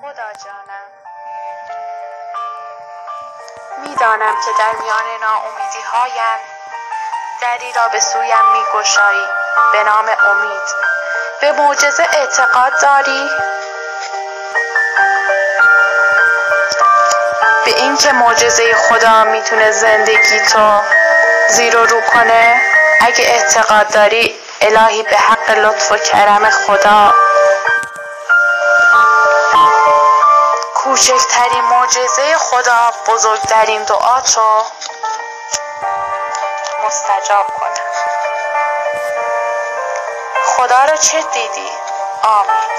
خدا جانم. می‌دانم که در میان ناامیدی هایم دری را به سویم میگشایی. به نام امید. به معجزه اعتقاد داری؟ به اینکه معجزه خدا می‌تونه زندگی تو زیر و رو کنه اگه اعتقاد داری الهی به حق لطف و کرم خدا کوچکترین معجزه خدا بزرگترین دعاتو مستجاب کنه خدا رو چه دیدی؟ آمین